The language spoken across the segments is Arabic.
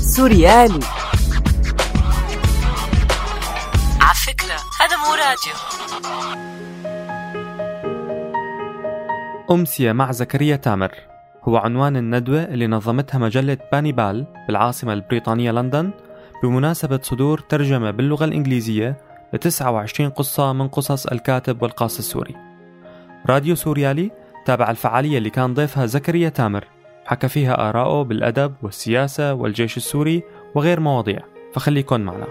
سوريالي. على فكرة هذا مو راديو. أمسية مع زكريا تامر. هو عنوان الندوة اللي نظمتها مجلة بانيبال بالعاصمة البريطانية لندن بمناسبة صدور ترجمة باللغة الإنجليزية ل 29 قصة من قصص الكاتب والقاص السوري. راديو سوريالي تابع الفعالية اللي كان ضيفها زكريا تامر. حكى فيها آراءه بالأدب والسياسة والجيش السوري وغير مواضيع. فخليكن معنا.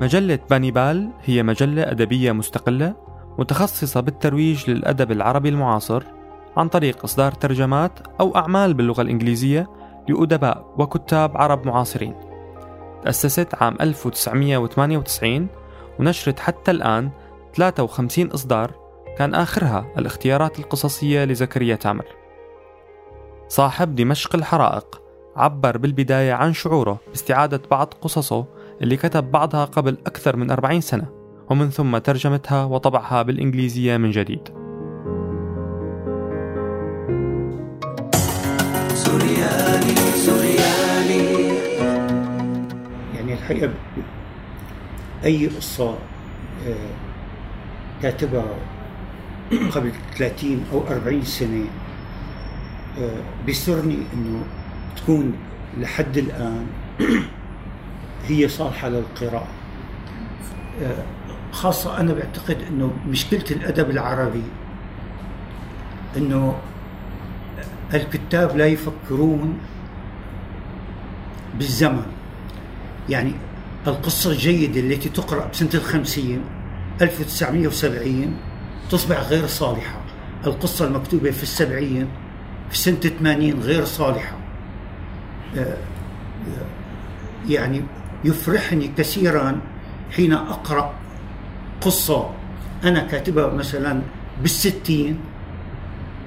مجلة بانيبال هي مجلة أدبية مستقلة متخصصة بالترويج للأدب العربي المعاصر عن طريق إصدار ترجمات أو أعمال باللغة الإنجليزية لأدباء وكتاب عرب معاصرين. تأسست عام 1998 ونشرت حتى الآن 53 إصدار كان آخرها الاختيارات القصصية لزكريا تامر. صاحب دمشق الحرائق عبر بالبداية عن شعوره باستعادة بعض قصصه اللي كتب بعضها قبل أكثر من 40 سنة ومن ثم ترجمتها وطبعها بالإنجليزية من جديد. يعني الحقيقة أي قصة آه، كاتبها قبل 30 أو 40 سنة آه، بيسرني إنه تكون لحد الآن هي صالحة للقراءة. آه، خاصة أنا بعتقد إنه مشكلة الأدب العربي إنه الكتاب لا يفكرون بالزمن. يعني القصة الجيدة التي تقرأ بسنة الخمسين 1970 تصبح غير صالحة. القصة المكتوبة في السبعين في سنة 80 غير صالحة. آه، آه، يعني يفرحني كثيرا حين أقرأ قصة أنا كاتبها مثلا بالستين.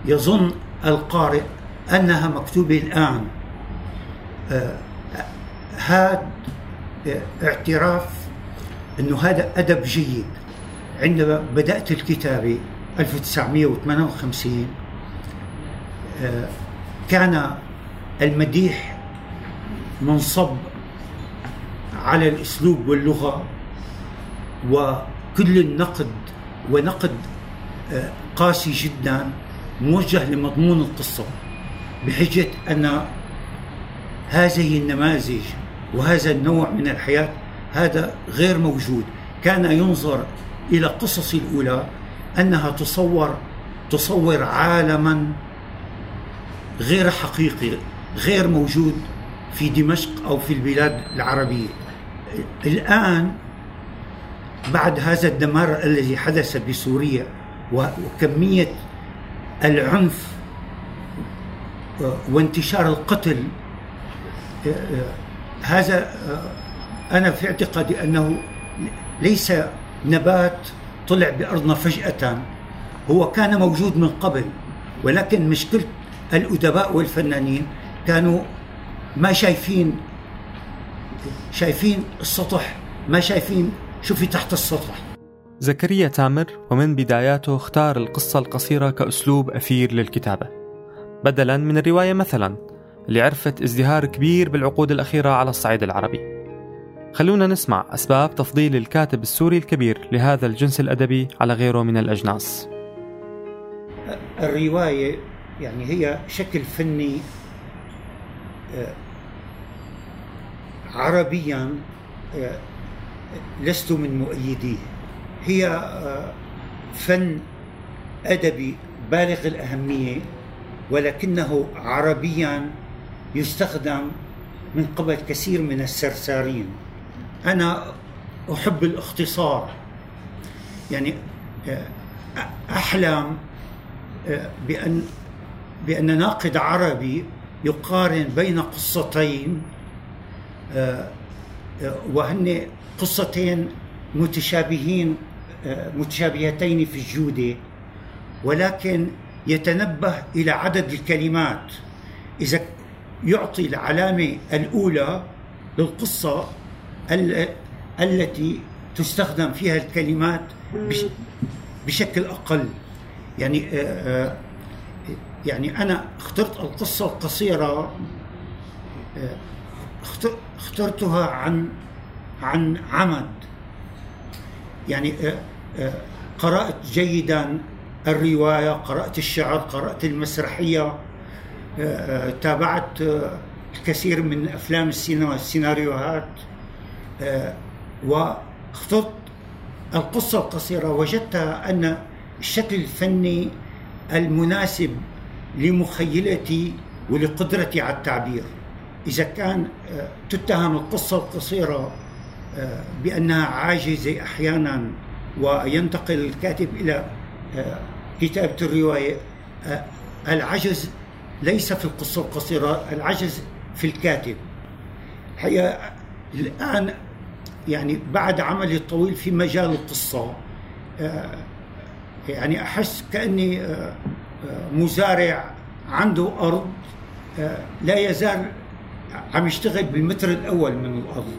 يظن القارئ أنها مكتوبة الآن. آه، هذا اعتراف أنه هذا أدب جيد. عندما بدأت الكتابة 1958 آه، كان المديح منصب على الأسلوب واللغة وكل النقد ونقد آه، قاسي جدا موجه لمضمون القصة بحجة أن هذه النماذج وهذا النوع من الحياة هذا غير موجود. كان ينظر إلى قصص الأولى أنها تصور تصور عالما غير حقيقي غير موجود في دمشق أو في البلاد العربية. الآن بعد هذا الدمار الذي حدث بسوريا وكمية العنف وانتشار القتل هذا أنا في اعتقادي أنه ليس نبات طلع بأرضنا فجأة هو كان موجود من قبل ولكن مشكلة الأدباء والفنانين كانوا ما شايفين شايفين السطح ما شايفين شو في تحت السطح. زكريا تامر ومن بداياته اختار القصة القصيرة كأسلوب أثير للكتابة. بدلا من الرواية مثلا. اللي عرفت ازدهار كبير بالعقود الأخيرة على الصعيد العربي. خلونا نسمع أسباب تفضيل الكاتب السوري الكبير لهذا الجنس الأدبي على غيره من الأجناس. الرواية يعني هي شكل فني آه، عربيا آه، لست من مؤيديه. هي آه، فن أدبي بالغ الأهمية ولكنه عربيا يستخدم من قبل كثير من السرسارين. أنا أحب الاختصار. يعني أحلم بأن بأن ناقد عربي يقارن بين قصتين وهن قصتين متشابهين متشابهتين في الجودة ولكن يتنبه إلى عدد الكلمات. إذا يعطي العلامة الأولى للقصة التي تستخدم فيها الكلمات بشكل أقل. يعني آه، آه، يعني أنا اخترت القصة القصيرة آه، اخترتها عن عن عمد. يعني قرأت جيدا الرواية قرأت الشعر قرأت المسرحية. تابعت الكثير من أفلام السينما السيناريوهات واخترت القصة القصيرة. وجدتها أن الشكل الفني المناسب لمخيلتي ولقدرتي على التعبير. إذا كان آه، تتهم القصة القصيرة آه، بأنها عاجزة أحيانا وينتقل الكاتب إلى آه، كتابة الرواية العجز ليس في القصة القصيرة العجز في الكاتب. الحقيقة الآن يعني بعد عملي الطويل في مجال القصة يعني أحس كأني آه، آه، مزارع عنده أرض آه، لا يزال عم يشتغل بالمتر الأول من الأرض.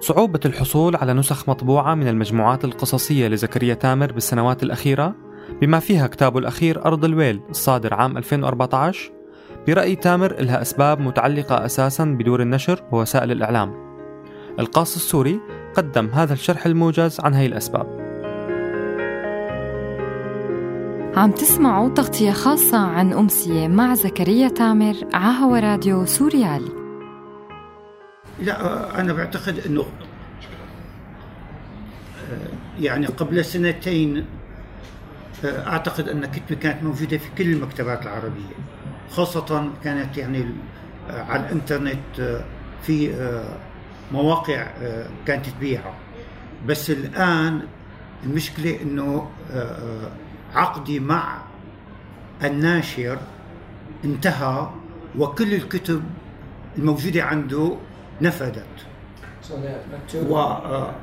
صعوبة الحصول على نسخ مطبوعة من المجموعات القصصية لزكريا تامر بالسنوات الأخيرة؟ بما فيها كتابه الأخير أرض الويل الصادر عام 2014 برأي تامر لها أسباب متعلقة أساسا بدور النشر ووسائل الإعلام. القاص السوري قدم هذا الشرح الموجز عن هاي الأسباب. عم تسمعوا تغطية خاصة عن أمسية مع زكريا تامر عهوى راديو سوريالي لا أنا بعتقد أنه يعني قبل سنتين أعتقد أن كتبة كانت موجودة في كل المكتبات العربية خاصة كانت يعني على الإنترنت في مواقع كانت تبيعها بس الآن المشكلة أنه عقدي مع الناشر انتهى وكل الكتب الموجودة عنده نفدت. و آه،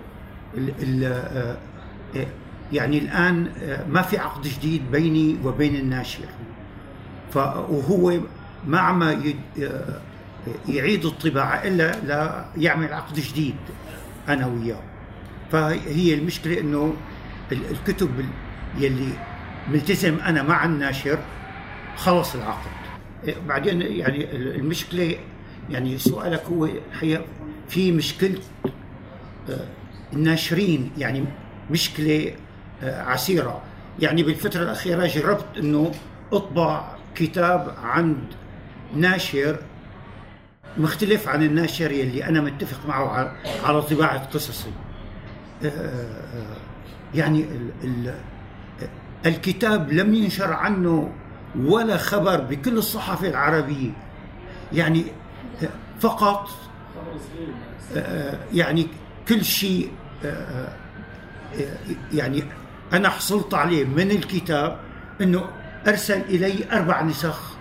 آه، يعني الآن آه، ما في عقد جديد بيني وبين الناشر وهو ما عم يعيد الطباعة إلا لا يعمل عقد جديد أنا وياه. فهي المشكلة أنه الكتب يلي ملتزم أنا مع الناشر خلص العقد. بعدين يعني المشكلة يعني سؤالك هو هي في مشكلة آه، الناشرين. يعني مشكلة آه، عسيرة. يعني بالفترة الأخيرة جربت إنه أطبع كتاب عند ناشر مختلف عن الناشر يلي أنا متفق معه على طباعة قصصي. آه، يعني الكتاب لم ينشر عنه ولا خبر بكل الصحف العربية. يعني فقط يعني كل شيء يعني أنا حصلت عليه من الكتاب أنه أرسل إلي أربع نسخ.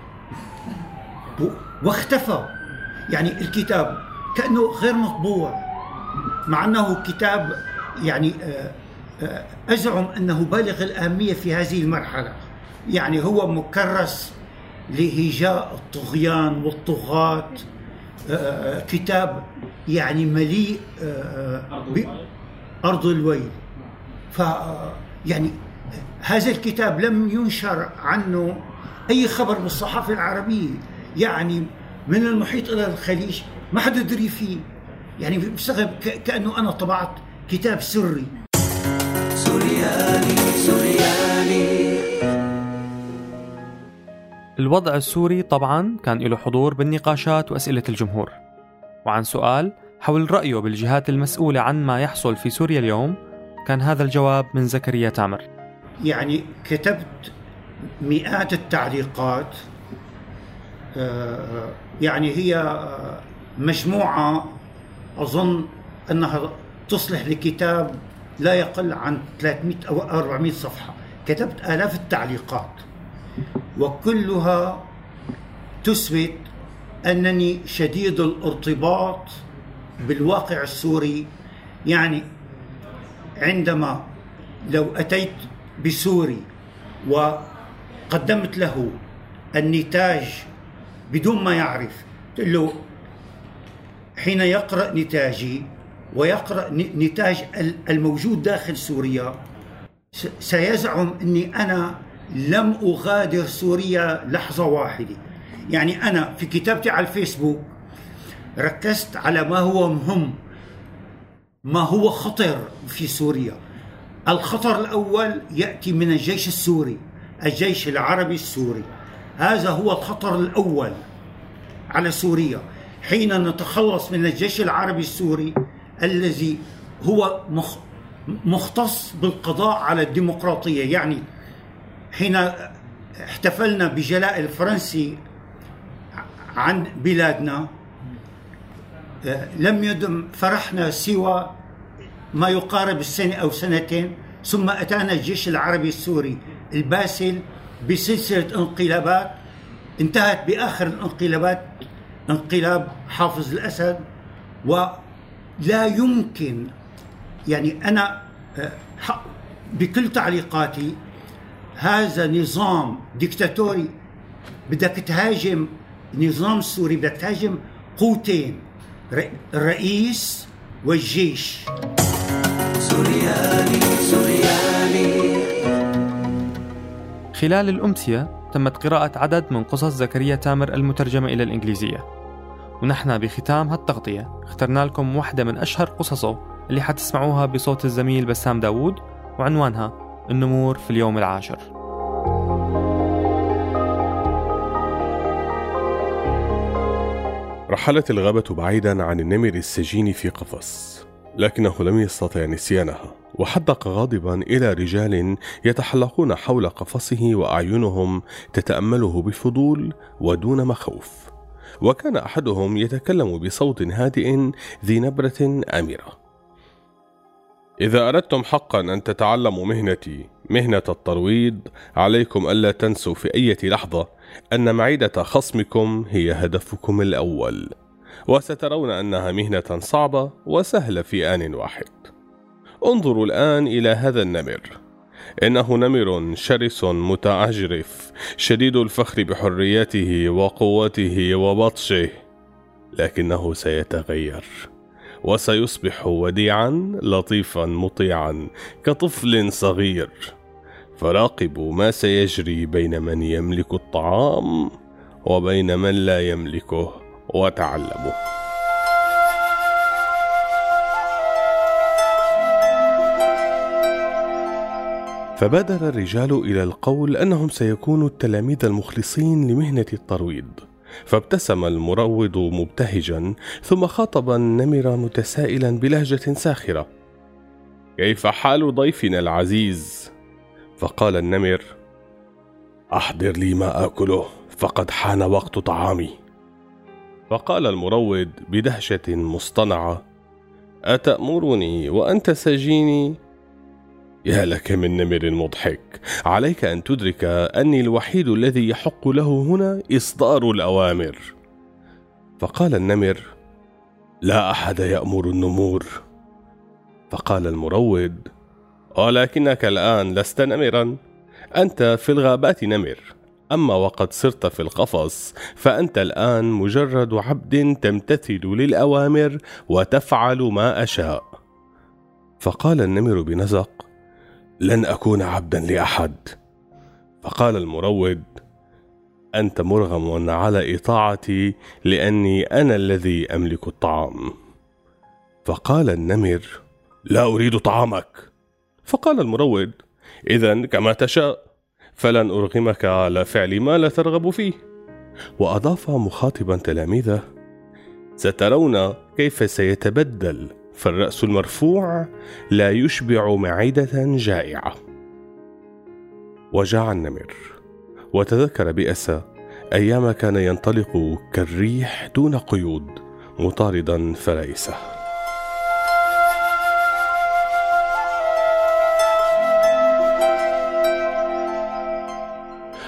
واختفى. يعني الكتاب كأنه غير مطبوع مع أنه كتاب يعني أزعم أنه بالغ الأهمية في هذه المرحلة. يعني هو مكرس لهجاء الطغيان والطغاة. آه، كتاب يعني مليء آه، بأرض الويل. ف يعني هذا الكتاب لم ينشر عنه أي خبر بالصحافة العربية. يعني من المحيط إلى الخليج ما حدا دري فيه. يعني بستغرب كأنه أنا طبعت كتاب سري. سوريالي سوريالي الوضع السوري طبعا كان له حضور بالنقاشات وأسئلة الجمهور. وعن سؤال حول رأيه بالجهات المسؤولة عن ما يحصل في سوريا اليوم كان هذا الجواب من زكريا تامر. يعني كتبت مئات التعليقات آه، يعني هي مجموعة أظن أنها تصلح لكتاب لا يقل عن 300 أو 400 صفحة. كتبت آلاف التعليقات وكلها تثبت أنني شديد الارتباط بالواقع السوري. يعني عندما لو أتيت بسوري وقدمت له النتاج بدون ما يعرف قلت له حين يقرأ نتاجي ويقرأ نتاج الموجود داخل سوريا سيزعم أني أنا لم أغادر سوريا لحظة واحدة. يعني أنا في كتابتي على الفيسبوك ركزت على ما هو مهم. ما هو خطر في سوريا؟ الخطر الأول يأتي من الجيش السوري الجيش العربي السوري. هذا هو الخطر الأول على سوريا. حين نتخلص من الجيش العربي السوري الذي هو مختص بالقضاء على الديمقراطية. يعني حين احتفلنا بجلاء الفرنسي عن بلادنا لم يدم فرحنا سوى ما يقارب السنة أو سنتين ثم أتانا الجيش العربي السوري الباسل بسلسلة انقلابات. انتهت بآخر الانقلابات انقلاب حافظ الأسد. ولا يمكن يعني أنا آه، بكل تعليقاتي هذا نظام ديكتاتوري بدك تهاجم نظام سوري بدك تهاجم قوتين. الرئيس والجيش. سوريالي سوريالي خلال الأمسية تمت قراءة عدد من قصص زكريا تامر المترجمة إلى الإنجليزية. ونحن بختام هالتغطية اخترنا لكم واحدة من أشهر قصصه اللي حتسمعوها بصوت الزميل بسام داوود وعنوانها النمور في اليوم العاشر. رحلت الغابة بعيدا عن النمر السجين في قفص لكنه لم يستطع نسيانها وحدق غاضبا إلى رجال يتحلقون حول قفصه وأعينهم تتأمله بفضول ودون مخوف. وكان أحدهم يتكلم بصوت هادئ ذي نبرة آمرة. إذا أردتم حقا أن تتعلموا مهنتي مهنة الترويض عليكم ألا تنسوا في أي لحظة أن معدة خصمكم هي هدفكم الأول وسترون أنها مهنة صعبة وسهلة في آن واحد. انظروا الآن إلى هذا النمر. إنه نمر شرس متعجرف شديد الفخر بحريته وقوته وبطشه لكنه سيتغير وسيصبح وديعا لطيفا مطيعا كطفل صغير. فراقبوا ما سيجري بين من يملك الطعام وبين من لا يملكه وتعلموا. فبادر الرجال إلى القول أنهم سيكونوا التلاميذ المخلصين لمهنة الترويض. فابتسم المروض مبتهجا ثم خاطب النمر متسائلا بلهجة ساخرة. كيف حال ضيفنا العزيز؟ فقال النمر أحضر لي ما آكله فقد حان وقت طعامي. فقال المروض بدهشة مصطنعة أتأمرني وأنت سجيني؟ يا لك من نمر مضحك عليك أن تدرك أني الوحيد الذي يحق له هنا إصدار الأوامر. فقال النمر لا أحد يأمر النمور. فقال المروض ولكنك الآن لست نمرا أنت في الغابات نمر أما وقد صرت في القفص فأنت الآن مجرد عبد تمتثل للأوامر وتفعل ما أشاء. فقال النمر بنزق لن أكون عبدا لأحد. فقال المروض أنت مرغم على إطاعتي لأني أنا الذي أملك الطعام. فقال النمر لا أريد طعامك. فقال المروض اذا كما تشاء فلن أرغمك على فعل ما لا ترغب فيه. وأضاف مخاطبا تلاميذه سترون كيف سيتبدل فالرأس المرفوع لا يشبع معدة جائعة. وجاع النمر وتذكر بأسى أيام كان ينطلق كالريح دون قيود مطاردا فرائسه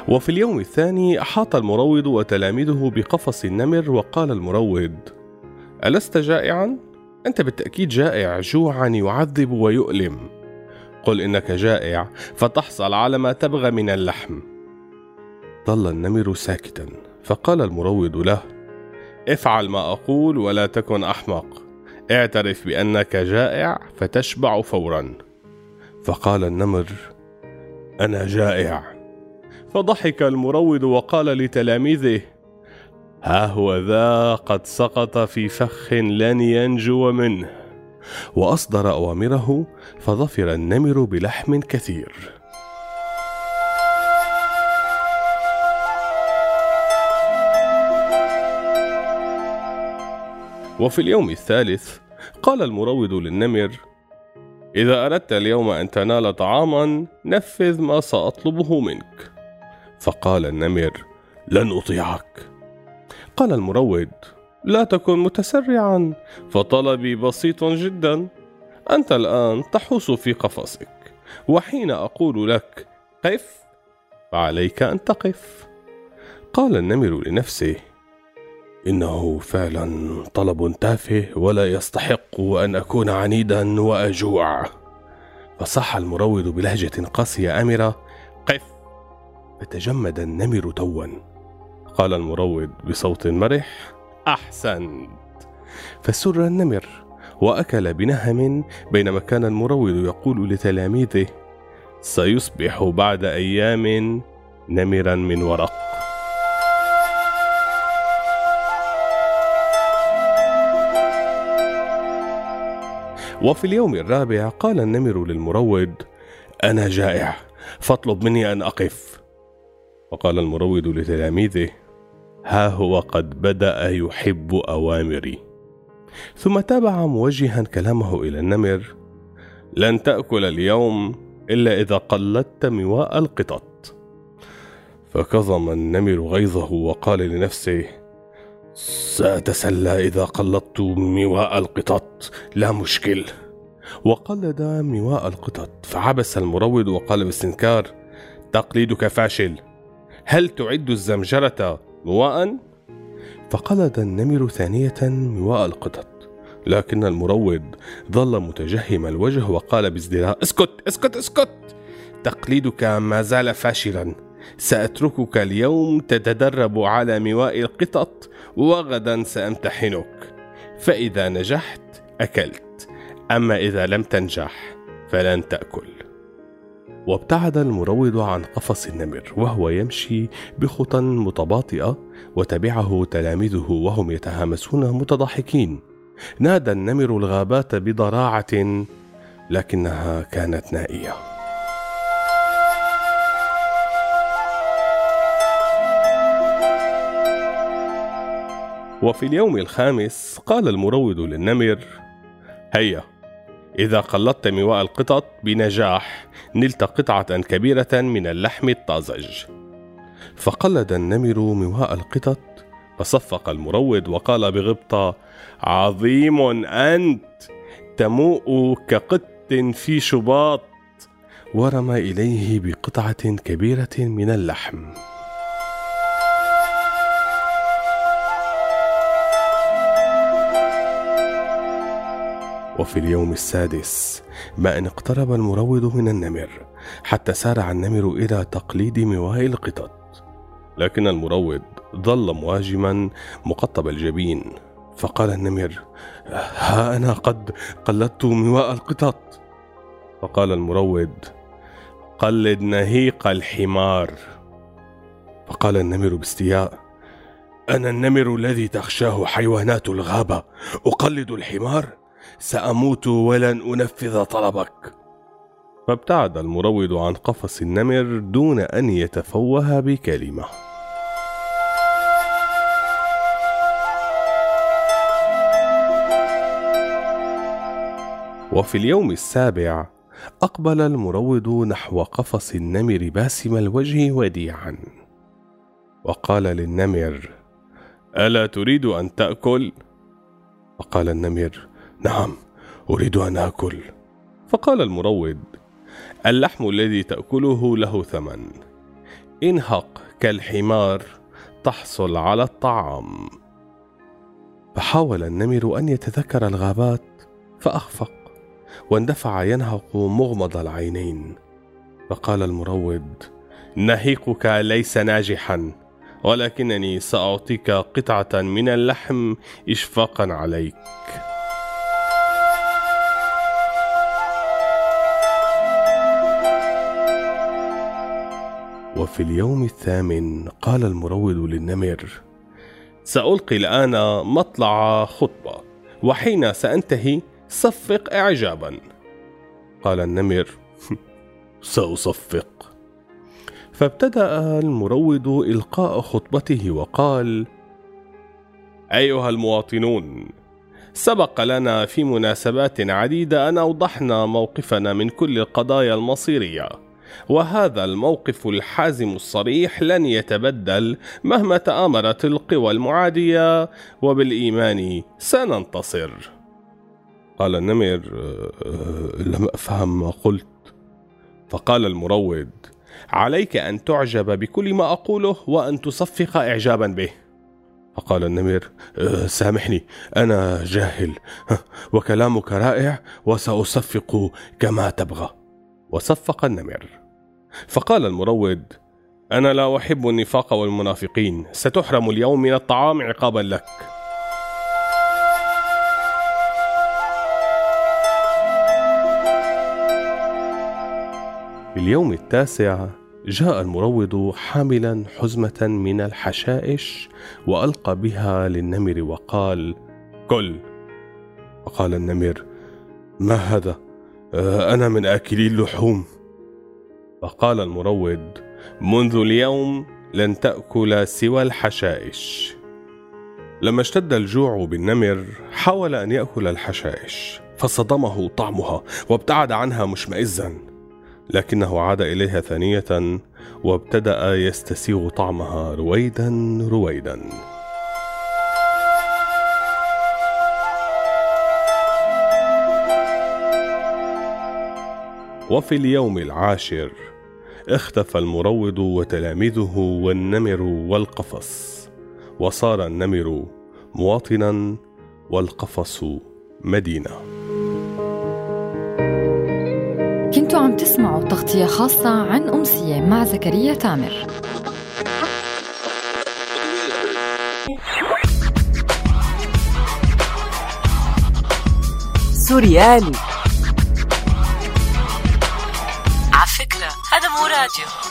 وفي اليوم الثاني أحاط المروض وتلاميذه بقفص النمر وقال المروض ألست جائعا؟ أنت بالتأكيد جائع جوعا يعذب ويؤلم. قل إنك جائع فتحصل على ما تبغى من اللحم. ظل النمر ساكتا فقال المروض له افعل ما أقول ولا تكن أحمق. اعترف بأنك جائع فتشبع فورا. فقال النمر أنا جائع. فضحك المروض وقال لتلاميذه ها هو ذا قد سقط في فخ لن ينجو منه. وأصدر أوامره فظفر النمر بلحم كثير. وفي اليوم الثالث قال المروض للنمر إذا أردت اليوم أن تنال طعاما نفذ ما سأطلبه منك. فقال النمر لن أطيعك. قال المروض لا تكن متسرعا فطلبي بسيط جدا. أنت الآن تحوس في قفصك وحين أقول لك قف فعليك أن تقف. قال النمر لنفسه إنه فعلا طلب تافه ولا يستحق أن أكون عنيدا وأجوع. فصح المروض بلهجة قاسية أمرة قف. فتجمد النمر توا. قال المروض بصوت مرح أحسنت. فسر النمر وأكل بنهم بينما كان المروض يقول لتلاميذه سيصبح بعد أيام نمرا من ورق. وفي اليوم الرابع قال النمر للمروض أنا جائع فاطلب مني أن أقف. وقال المروض لتلاميذه ها هو قد بدأ يحب أوامري. ثم تابع موجها كلامه إلى النمر لن تأكل اليوم إلا إذا قلدت مواء القطط. فكظم النمر غيظه وقال لنفسه سأتسلى إذا قلدت مواء القطط لا مشكل. وقلد مواء القطط فعبس المروض وقال باستنكار تقليدك فاشل. هل تعد الزمجرة مواء؟ فقلد النمر ثانية مواء القطط لكن المروض ظل متجهم الوجه وقال بازدراء اسكت اسكت اسكت! تقليدك ما زال فاشلا. سأتركك اليوم تتدرب على مواء القطط وغدا سأمتحنك. فإذا نجحت أكلت. أما إذا لم تنجح فلن تأكل. وابتعد المروض عن قفص النمر وهو يمشي بخطى متباطئة وتبعه تلاميذه وهم يتهامسون متضحكين. نادى النمر الغابات بضراعة لكنها كانت نائية. وفي اليوم الخامس قال المروض للنمر هيا. إذا قلدت مواء القطط بنجاح نلت قطعة كبيرة من اللحم الطازج. فقلد النمر مواء القطط فصفق المروض وقال بغبطة عظيم أنت تموء كقط في شباط. ورمى إليه بقطعة كبيرة من اللحم. وفي اليوم السادس ما إن اقترب المروض من النمر حتى سارع النمر إلى تقليد مواء القطط. لكن المروض ظل مواجما مقطب الجبين. فقال النمر ها أنا قد قلدت مواء القطط. فقال المروض قلد نهيق الحمار. فقال النمر باستياء أنا النمر الذي تخشاه حيوانات الغابة أقلد الحمار؟ سأموت ولن أنفذ طلبك. فابتعد المروض عن قفص النمر دون أن يتفوه بكلمة. وفي اليوم السابع أقبل المروض نحو قفص النمر باسم الوجه وديعا. وقال للنمر ألا تريد أن تأكل؟ فقال النمر نعم أريد أن آكل. فقال المروض اللحم الذي تأكله له ثمن. انهق كالحمار تحصل على الطعام. فحاول النمر أن يتذكر الغابات فأخفق واندفع ينهق مغمض العينين. فقال المروض نهيقك ليس ناجحا ولكنني سأعطيك قطعة من اللحم إشفاقا عليك. وفي اليوم الثامن قال المروض للنمر سألقي الآن مطلع خطبة وحين سأنتهي صفق إعجابا. قال النمر سأصفق. فابتدأ المروض إلقاء خطبته وقال أيها المواطنون سبق لنا في مناسبات عديدة أن أوضحنا موقفنا من كل القضايا المصيرية. وهذا الموقف الحازم الصريح لن يتبدل مهما تآمرت القوى المعادية. وبالإيمان سننتصر. قال النمر أه، لم أفهم ما قلت. فقال المروض عليك أن تعجب بكل ما أقوله وأن تصفق إعجابا به. فقال النمر أه، سامحني أنا جاهل. وكلامك رائع وسأصفق كما تبغى. وصفق النمر فقال المروض أنا لا أحب النفاق والمنافقين ستحرم اليوم من الطعام عقابا لك في اليوم التاسع جاء المروض حاملا حزمة من الحشائش وألقى بها للنمر وقال: كل. فقال النمر: ما هذا؟ آه، أنا من آكلي اللحوم. فقال المروض: منذ اليوم لن تأكل سوى الحشائش. لما اشتد الجوع بالنمر حاول أن يأكل الحشائش فصدمه طعمها وابتعد عنها مشمئزا لكنه عاد إليها ثانية وابتدأ يستسيغ طعمها رويدا رويدا وفي اليوم العاشر اختفى المروض وتلاميذه والنمر والقفص. وصار النمر مواطنا والقفص مدينة. كنتوا عم تسمعوا تغطية خاصة عن أمسية مع زكريا تامر. سوريالي. على